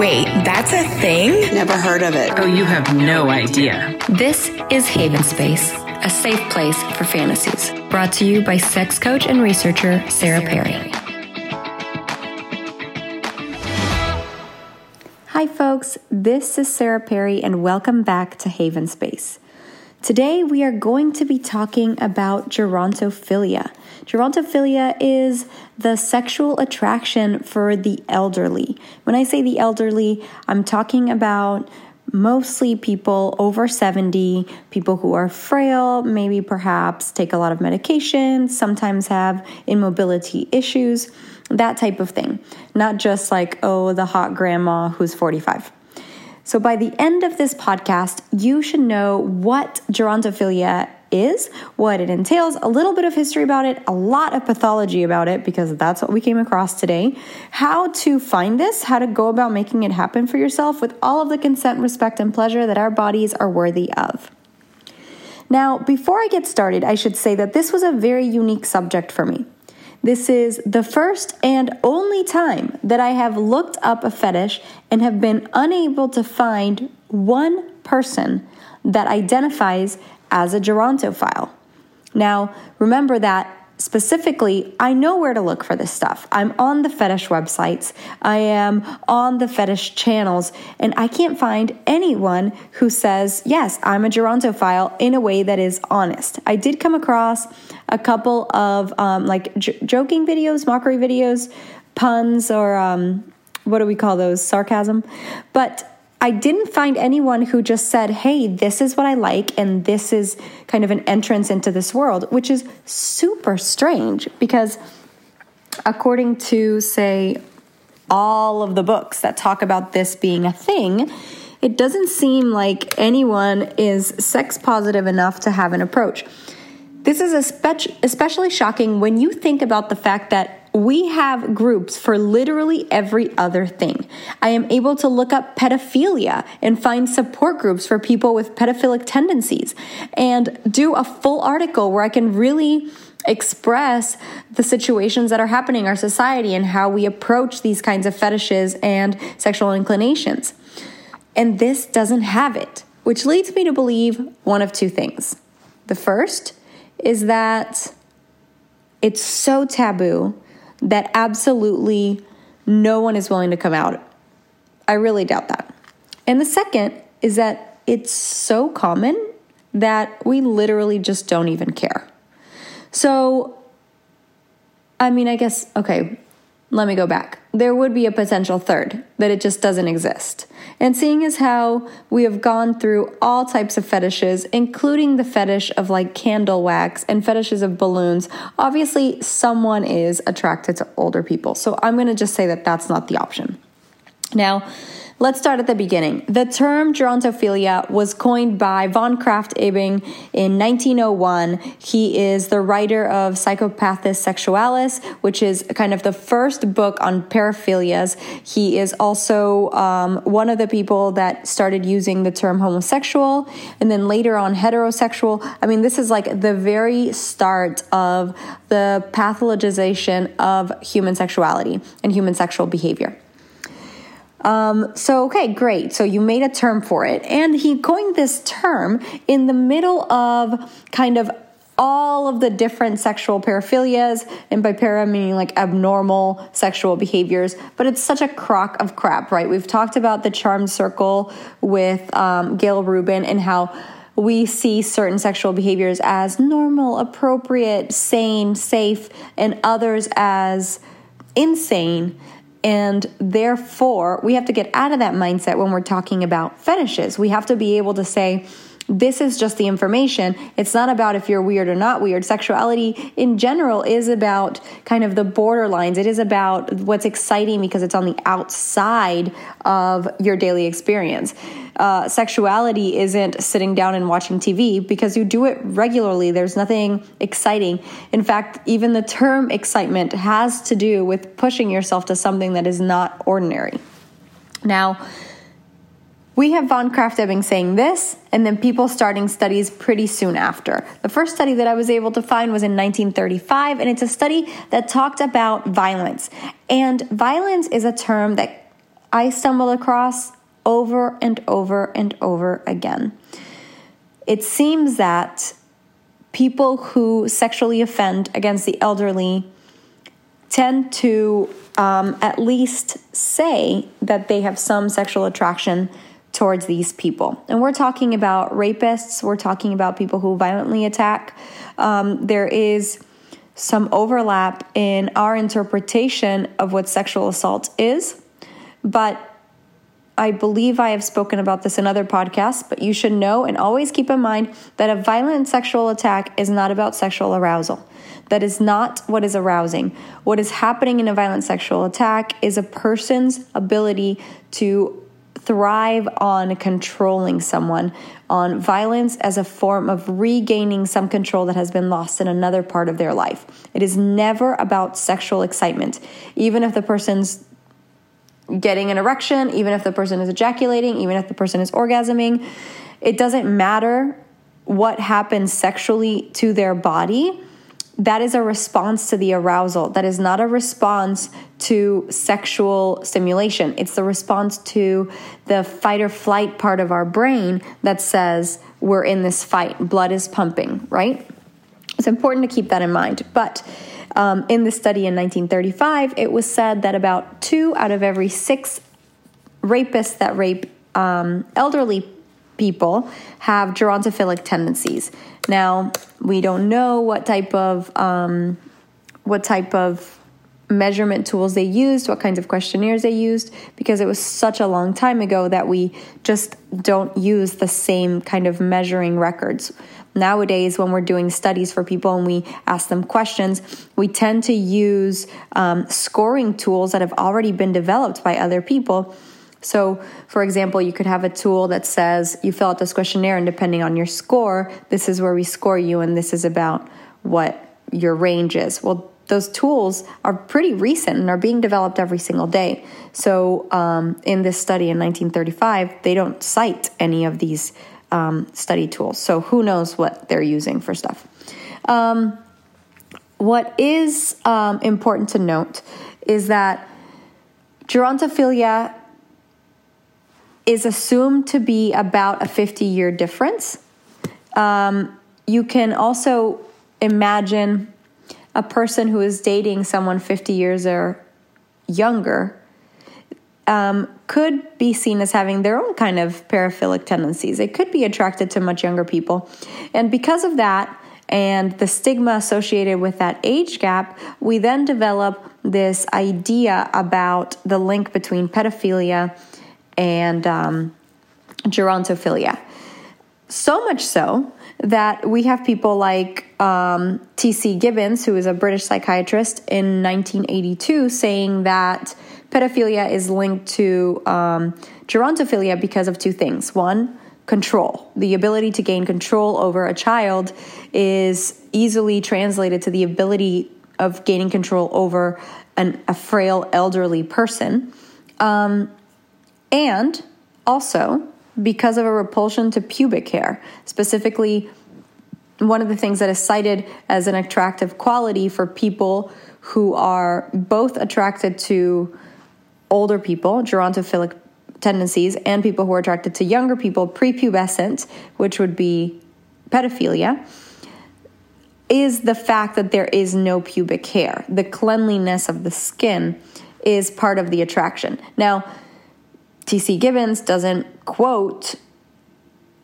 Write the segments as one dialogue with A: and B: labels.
A: Wait, that's a thing?
B: Never heard of it.
C: Oh, you have no idea.
D: This is Haven Space, a safe place for fantasies. Brought to you by sex coach and researcher Sarah Perry. Hi, folks. This is Sarah Perry, and welcome back to Haven Space. Today, we are going to be talking about gerontophilia. Gerontophilia is the sexual attraction for the elderly. When I say the elderly, I'm talking about mostly people over 70, people who are frail, maybe perhaps take a lot of medication, sometimes have immobility issues, that type of thing. Not just like, oh, the hot grandma who's 45. So by the end of this podcast, you should know what gerontophilia is, what it entails, a little bit of history about it, a lot of pathology about it, because that's what we came across today, how to find this, how to go about making it happen for yourself with all of the consent, respect, and pleasure that our bodies are worthy of. Now, before I get started, I should say that this was a very unique subject for me. This is the first and only time that I have looked up a fetish and have been unable to find one person that identifies as a gerontophile. Now, remember that specifically, I know where to look for this stuff. I'm on the fetish websites, I am on the fetish channels, and I can't find anyone who says, Yes, I'm a gerontophile in a way that is honest. I did come across a couple of um, like j- joking videos, mockery videos, puns, or um, what do we call those? Sarcasm. But I didn't find anyone who just said, hey, this is what I like, and this is kind of an entrance into this world, which is super strange because, according to, say, all of the books that talk about this being a thing, it doesn't seem like anyone is sex positive enough to have an approach. This is especially shocking when you think about the fact that we have groups for literally every other thing. I am able to look up pedophilia and find support groups for people with pedophilic tendencies and do a full article where I can really express the situations that are happening in our society and how we approach these kinds of fetishes and sexual inclinations. And this doesn't have it, which leads me to believe one of two things. The first is that it's so taboo that absolutely no one is willing to come out. I really doubt that. And the second is that it's so common that we literally just don't even care. So, I mean, I guess, okay, let me go back. There would be a potential third, that it just doesn't exist. And seeing as how we have gone through all types of fetishes, including the fetish of like candle wax and fetishes of balloons, obviously someone is attracted to older people. So I'm to just say that that's not the option. Now, Let's start at the beginning. The term gerontophilia was coined by von Krafft-Ebing in 1901. He is the writer of Psychopathia Sexualis, which is kind of the first book on paraphilias. He is also um, one of the people that started using the term homosexual and then later on heterosexual. I mean, this is like the very start of the pathologization of human sexuality and human sexual behavior. Um, so, okay, great. So you made a term for it. And he coined this term in the middle of kind of all of the different sexual paraphilias, and by para meaning like abnormal sexual behaviors, but it's such a crock of crap, right? We've talked about the charmed circle with um, Gayle Rubin and how we see certain sexual behaviors as normal, appropriate, sane, safe, and others as insane and therefore, we have to get out of that mindset when we're talking about fetishes. We have to be able to say, this is just the information. It's not about if you're weird or not weird. Sexuality in general is about kind of the borderlines. It is about what's exciting because it's on the outside of your daily experience. Uh, sexuality isn't sitting down and watching TV because you do it regularly. There's nothing exciting. In fact, even the term excitement has to do with pushing yourself to something that is not ordinary. Now, we have von Krafft-Ebing saying this, and then people starting studies pretty soon after. The first study that I was able to find was in 1935, and it's a study that talked about violence. And violence is a term that I stumbled across over and over and over again. It seems that people who sexually offend against the elderly tend to um, at least say that they have some sexual attraction towards these people. And we're talking about rapists, we're talking about people who violently attack. Um, there is some overlap in our interpretation of what sexual assault is, but I believe I have spoken about this in other podcasts, but you should know and always keep in mind that a violent sexual attack is not about sexual arousal. That is not what is arousing. What is happening in a violent sexual attack is a person's ability to thrive on controlling someone, on violence as a form of regaining some control that has been lost in another part of their life. It is never about sexual excitement. Even if the person's getting an erection, even if the person is ejaculating, even if the person is orgasming. It doesn't matter what happens sexually to their body. That is a response to the arousal. That is not a response to sexual stimulation. It's the response to the fight or flight part of our brain that says we're in this fight. Blood is pumping, right? It's important to keep that in mind. But um, in the study in 1935, it was said that about two out of every six rapists that rape um, elderly people have gerontophilic tendencies. Now, we don't know what type of um, what type of measurement tools they used, what kinds of questionnaires they used, because it was such a long time ago that we just don't use the same kind of measuring records. Nowadays, when we're doing studies for people and we ask them questions, we tend to use um, scoring tools that have already been developed by other people. So, for example, you could have a tool that says you fill out this questionnaire, and depending on your score, this is where we score you, and this is about what your range is. Well, those tools are pretty recent and are being developed every single day. So, um, in this study in 1935, they don't cite any of these um, study tools. So who knows what they're using for stuff. Um, what is um, important to note is that gerontophilia is assumed to be about a 50 year difference. Um, you can also imagine a person who is dating someone 50 years or younger um, could be seen as having their own kind of paraphilic tendencies. They could be attracted to much younger people. And because of that, and the stigma associated with that age gap, we then develop this idea about the link between pedophilia and um, gerontophilia. So much so that we have people like um, T.C. Gibbons, who is a British psychiatrist in 1982, saying that pedophilia is linked to um, gerontophilia because of two things. One, control. The ability to gain control over a child is easily translated to the ability of gaining control over an, a frail elderly person. Um, and also because of a repulsion to pubic hair, specifically. One of the things that is cited as an attractive quality for people who are both attracted to older people, gerontophilic tendencies, and people who are attracted to younger people, prepubescent, which would be pedophilia, is the fact that there is no pubic hair. The cleanliness of the skin is part of the attraction. Now, T.C. Gibbons doesn't quote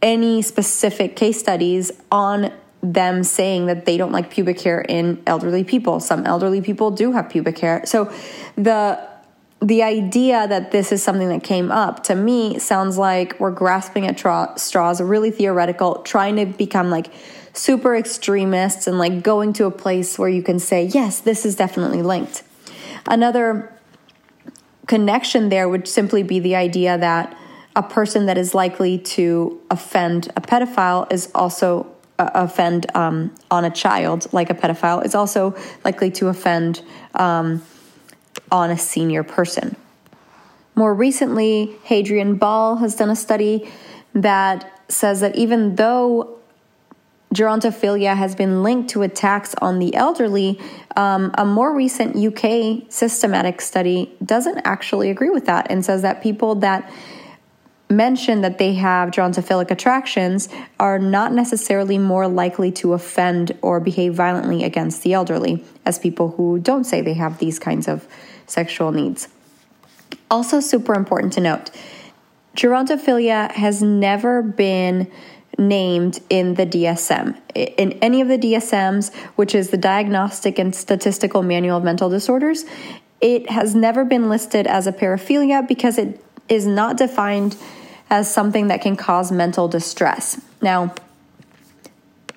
D: any specific case studies on them saying that they don't like pubic hair in elderly people. Some elderly people do have pubic hair. So the the idea that this is something that came up to me sounds like we're grasping at tra- straws, really theoretical, trying to become like super extremists and like going to a place where you can say, yes, this is definitely linked. Another connection there would simply be the idea that a person that is likely to offend a pedophile is also uh, offend um, on a child like a pedophile is also likely to offend um, on a senior person. More recently, Hadrian Ball has done a study that says that even though gerontophilia has been linked to attacks on the elderly, um, a more recent UK systematic study doesn't actually agree with that and says that people that mention that they have gerontophilic attractions are not necessarily more likely to offend or behave violently against the elderly as people who don't say they have these kinds of sexual needs. Also, super important to note gerontophilia has never been named in the DSM. In any of the DSMs, which is the Diagnostic and Statistical Manual of Mental Disorders, it has never been listed as a paraphilia because it is not defined as something that can cause mental distress. Now,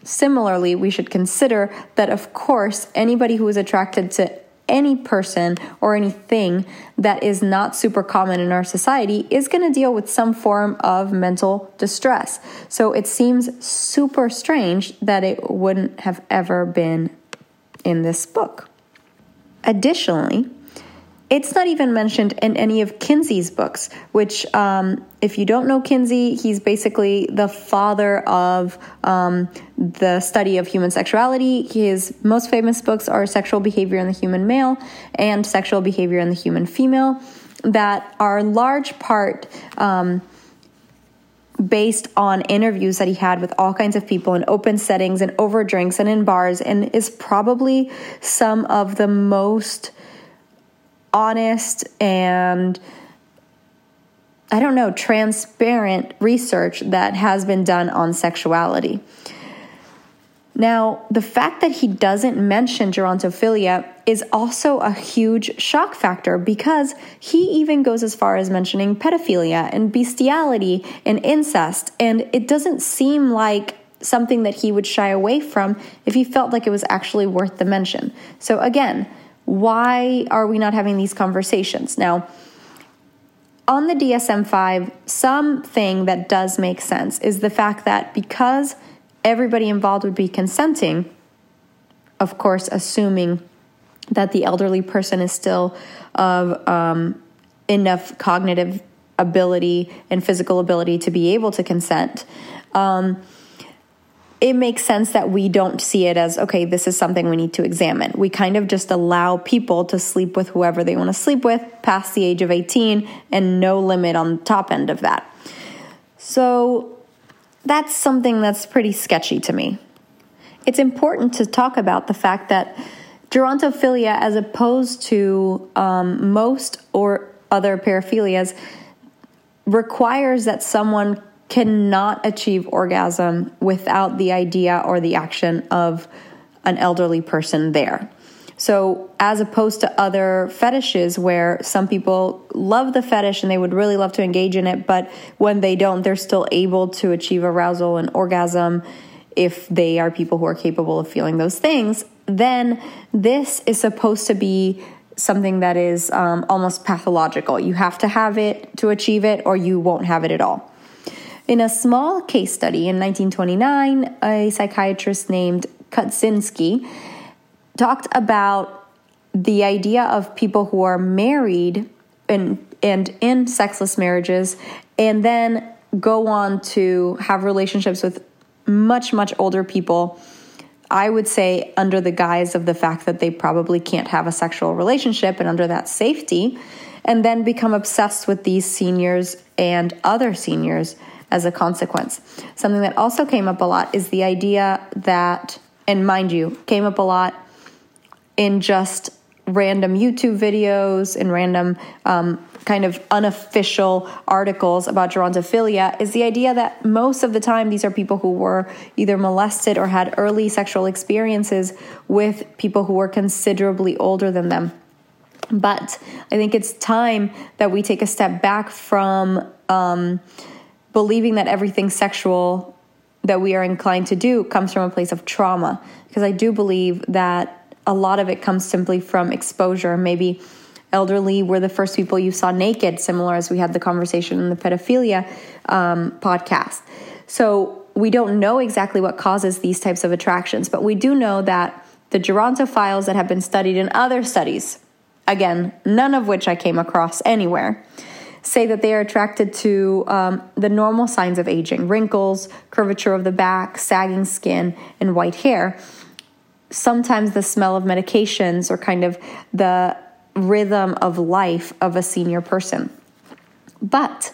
D: similarly, we should consider that, of course, anybody who is attracted to any person or anything that is not super common in our society is going to deal with some form of mental distress. So it seems super strange that it wouldn't have ever been in this book. Additionally, it's not even mentioned in any of Kinsey's books, which, um, if you don't know Kinsey, he's basically the father of um, the study of human sexuality. His most famous books are Sexual Behavior in the Human Male and Sexual Behavior in the Human Female, that are large part. Um, based on interviews that he had with all kinds of people in open settings and over drinks and in bars, and is probably some of the most honest and I don't know, transparent research that has been done on sexuality. Now, the fact that he doesn't mention gerontophilia is also a huge shock factor because he even goes as far as mentioning pedophilia and bestiality and incest, and it doesn't seem like something that he would shy away from if he felt like it was actually worth the mention. So, again, why are we not having these conversations? Now, on the DSM 5, something that does make sense is the fact that because everybody involved would be consenting, of course, assuming that the elderly person is still of um, enough cognitive ability and physical ability to be able to consent. Um, it makes sense that we don't see it as, okay, this is something we need to examine. We kind of just allow people to sleep with whoever they want to sleep with past the age of 18 and no limit on the top end of that. So that's something that's pretty sketchy to me. It's important to talk about the fact that gerontophilia, as opposed to um, most or other paraphilias, requires that someone cannot achieve orgasm without the idea or the action of an elderly person there. So, as opposed to other fetishes where some people love the fetish and they would really love to engage in it, but when they don't, they're still able to achieve arousal and orgasm if they are people who are capable of feeling those things, then this is supposed to be something that is um, almost pathological. You have to have it to achieve it, or you won't have it at all. In a small case study in 1929, a psychiatrist named Kutczynski talked about the idea of people who are married and, and in sexless marriages and then go on to have relationships with much, much older people. I would say, under the guise of the fact that they probably can't have a sexual relationship and under that safety, and then become obsessed with these seniors and other seniors as a consequence. Something that also came up a lot is the idea that, and mind you, came up a lot in just random YouTube videos and random um, kind of unofficial articles about gerontophilia is the idea that most of the time these are people who were either molested or had early sexual experiences with people who were considerably older than them. But I think it's time that we take a step back from um, believing that everything sexual that we are inclined to do comes from a place of trauma. Because I do believe that a lot of it comes simply from exposure. Maybe elderly were the first people you saw naked, similar as we had the conversation in the pedophilia um, podcast. So we don't know exactly what causes these types of attractions, but we do know that the gerontophiles that have been studied in other studies, again, none of which I came across anywhere, say that they are attracted to um, the normal signs of aging wrinkles, curvature of the back, sagging skin, and white hair. Sometimes the smell of medications or kind of the rhythm of life of a senior person. But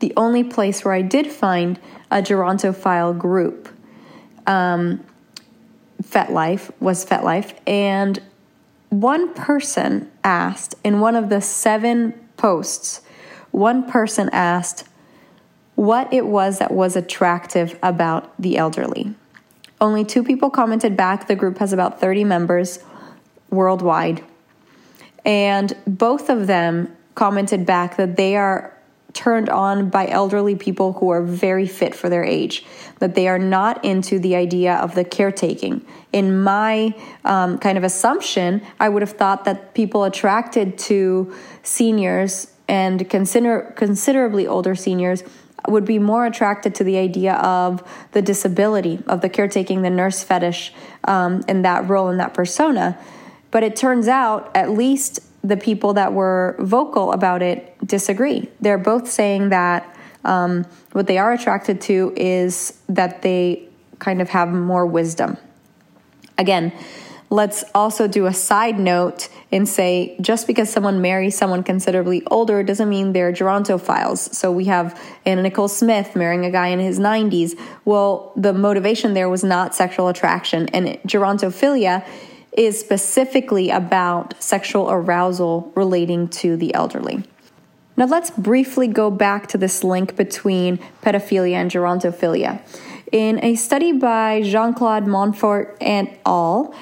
D: the only place where I did find a gerontophile group, um, FetLife, was FetLife. And one person asked in one of the seven posts, one person asked what it was that was attractive about the elderly. Only two people commented back. The group has about 30 members worldwide. And both of them commented back that they are turned on by elderly people who are very fit for their age, that they are not into the idea of the caretaking. In my um, kind of assumption, I would have thought that people attracted to seniors and consider considerably older seniors would be more attracted to the idea of the disability, of the caretaking, the nurse fetish, um, and that role in that persona. But it turns out, at least the people that were vocal about it disagree. They're both saying that um, what they are attracted to is that they kind of have more wisdom. Again, let's also do a side note and say just because someone marries someone considerably older doesn't mean they're gerontophiles. So we have Anna Nicole Smith marrying a guy in his 90s. Well, the motivation there was not sexual attraction, and gerontophilia is specifically about sexual arousal relating to the elderly. Now, let's briefly go back to this link between pedophilia and gerontophilia. In a study by Jean Claude Montfort et al.,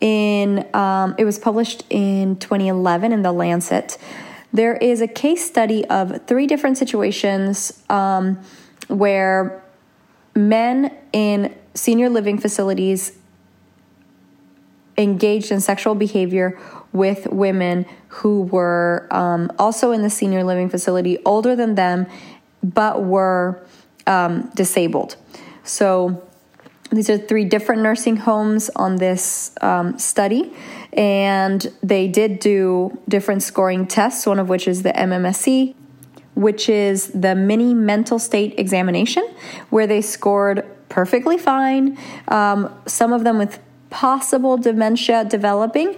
D: in um, it was published in 2011 in the Lancet. There is a case study of three different situations um, where men in senior living facilities engaged in sexual behavior with women who were um, also in the senior living facility, older than them, but were um, disabled. So these are three different nursing homes on this um, study, and they did do different scoring tests, one of which is the MMSE. Which is the mini mental state examination, where they scored perfectly fine. Um, some of them with possible dementia developing.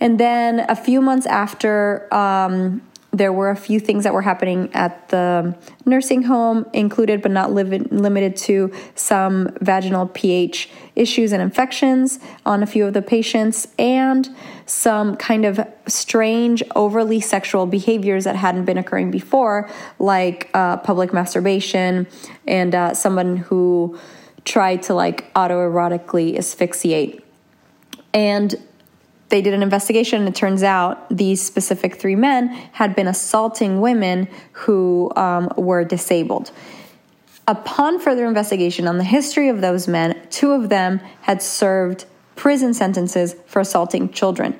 D: And then a few months after, um, there were a few things that were happening at the nursing home, included but not li- limited to some vaginal pH issues and infections on a few of the patients, and some kind of strange, overly sexual behaviors that hadn't been occurring before, like uh, public masturbation and uh, someone who tried to like autoerotically asphyxiate. And they did an investigation, and it turns out these specific three men had been assaulting women who um, were disabled. Upon further investigation on the history of those men, two of them had served prison sentences for assaulting children.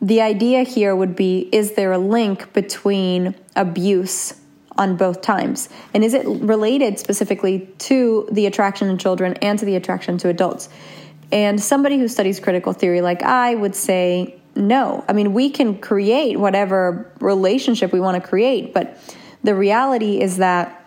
D: The idea here would be is there a link between abuse on both times? And is it related specifically to the attraction to children and to the attraction to adults? And somebody who studies critical theory like I would say, no. I mean, we can create whatever relationship we want to create, but the reality is that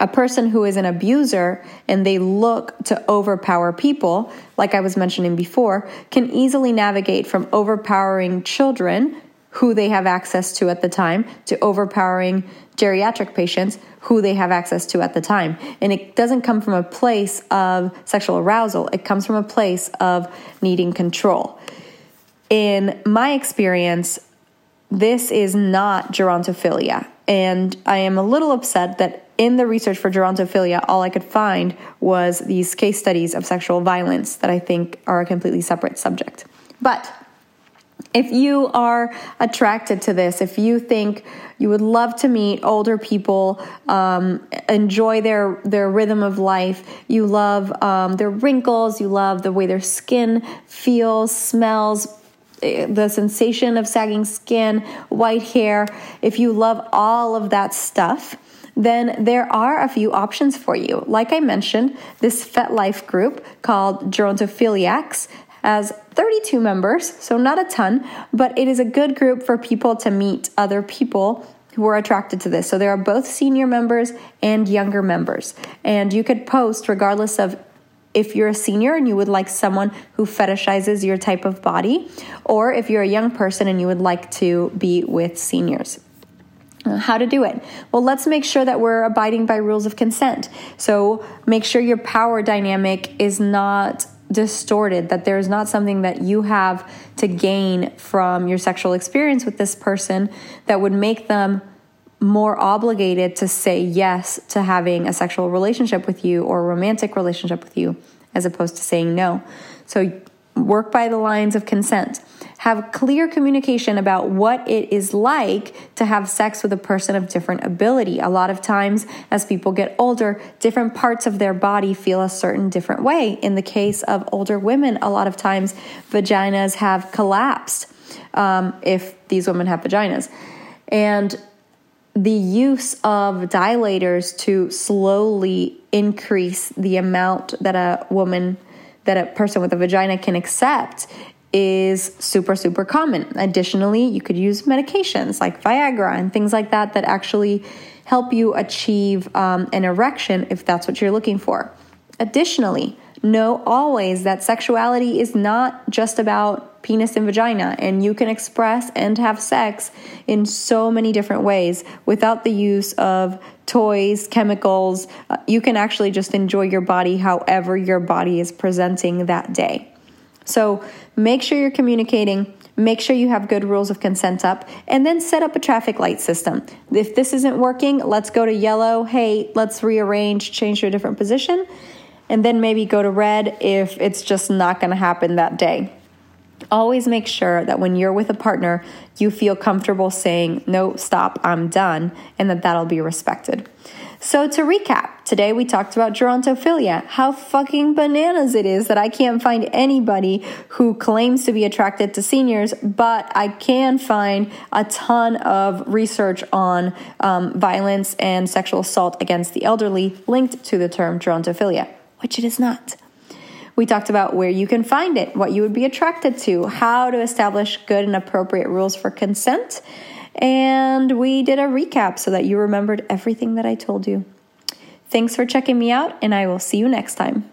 D: a person who is an abuser and they look to overpower people, like I was mentioning before, can easily navigate from overpowering children who they have access to at the time to overpowering geriatric patients who they have access to at the time. And it doesn't come from a place of sexual arousal, it comes from a place of needing control. In my experience, this is not gerontophilia. And I am a little upset that in the research for gerontophilia, all I could find was these case studies of sexual violence that I think are a completely separate subject. But if you are attracted to this, if you think you would love to meet older people, um, enjoy their their rhythm of life, you love um, their wrinkles, you love the way their skin feels, smells, eh, the sensation of sagging skin, white hair. If you love all of that stuff, then there are a few options for you. Like I mentioned, this FetLife group called Gerontophiliacs has 32 members, so not a ton, but it is a good group for people to meet other people who are attracted to this. So there are both senior members and younger members. And you could post regardless of if you're a senior and you would like someone who fetishizes your type of body, or if you're a young person and you would like to be with seniors. Uh, how to do it? Well, let's make sure that we're abiding by rules of consent. So make sure your power dynamic is not distorted, that there's not something that you have to gain from your sexual experience with this person that would make them more obligated to say yes to having a sexual relationship with you or a romantic relationship with you as opposed to saying no. So work by the lines of consent. Have clear communication about what it is like to have sex with a person of different ability. A lot of times, as people get older, different parts of their body feel a certain different way. In the case of older women, a lot of times vaginas have collapsed um, if these women have vaginas. And the use of dilators to slowly increase the amount that a woman that a person with a vagina can accept is super super common additionally you could use medications like viagra and things like that that actually help you achieve um, an erection if that's what you're looking for additionally know always that sexuality is not just about penis and vagina, and you can express and have sex in so many different ways without the use of toys, chemicals. Uh, you can actually just enjoy your body however your body is presenting that day. So make sure you're communicating. Make sure you have good rules of consent up and then set up a traffic light system. If this isn't working, let's go to yellow. Hey, let's rearrange, change to a different position and then maybe go to red if it's just not going to happen that day. Always make sure that when you're with a partner, you feel comfortable saying, No, stop, I'm done, and that that'll be respected. So, to recap, today we talked about gerontophilia, how fucking bananas it is that I can't find anybody who claims to be attracted to seniors, but I can find a ton of research on um, violence and sexual assault against the elderly linked to the term gerontophilia which it is not. We talked about where you can find it, what you would be attracted to, how to establish good and appropriate rules for consent, and we did a recap so that you remembered everything that I told you. Thanks for checking me out, and I will see you next time.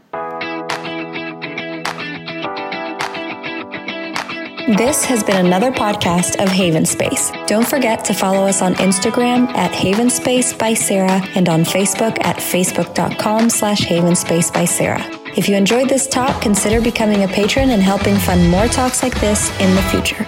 A: This has been another podcast of Haven Space. Don't forget to follow us on Instagram at Haven Space by Sarah and on Facebook at facebook.com slash Haven Space by Sarah. If you enjoyed this talk, consider becoming a patron and helping fund more talks like this in the future.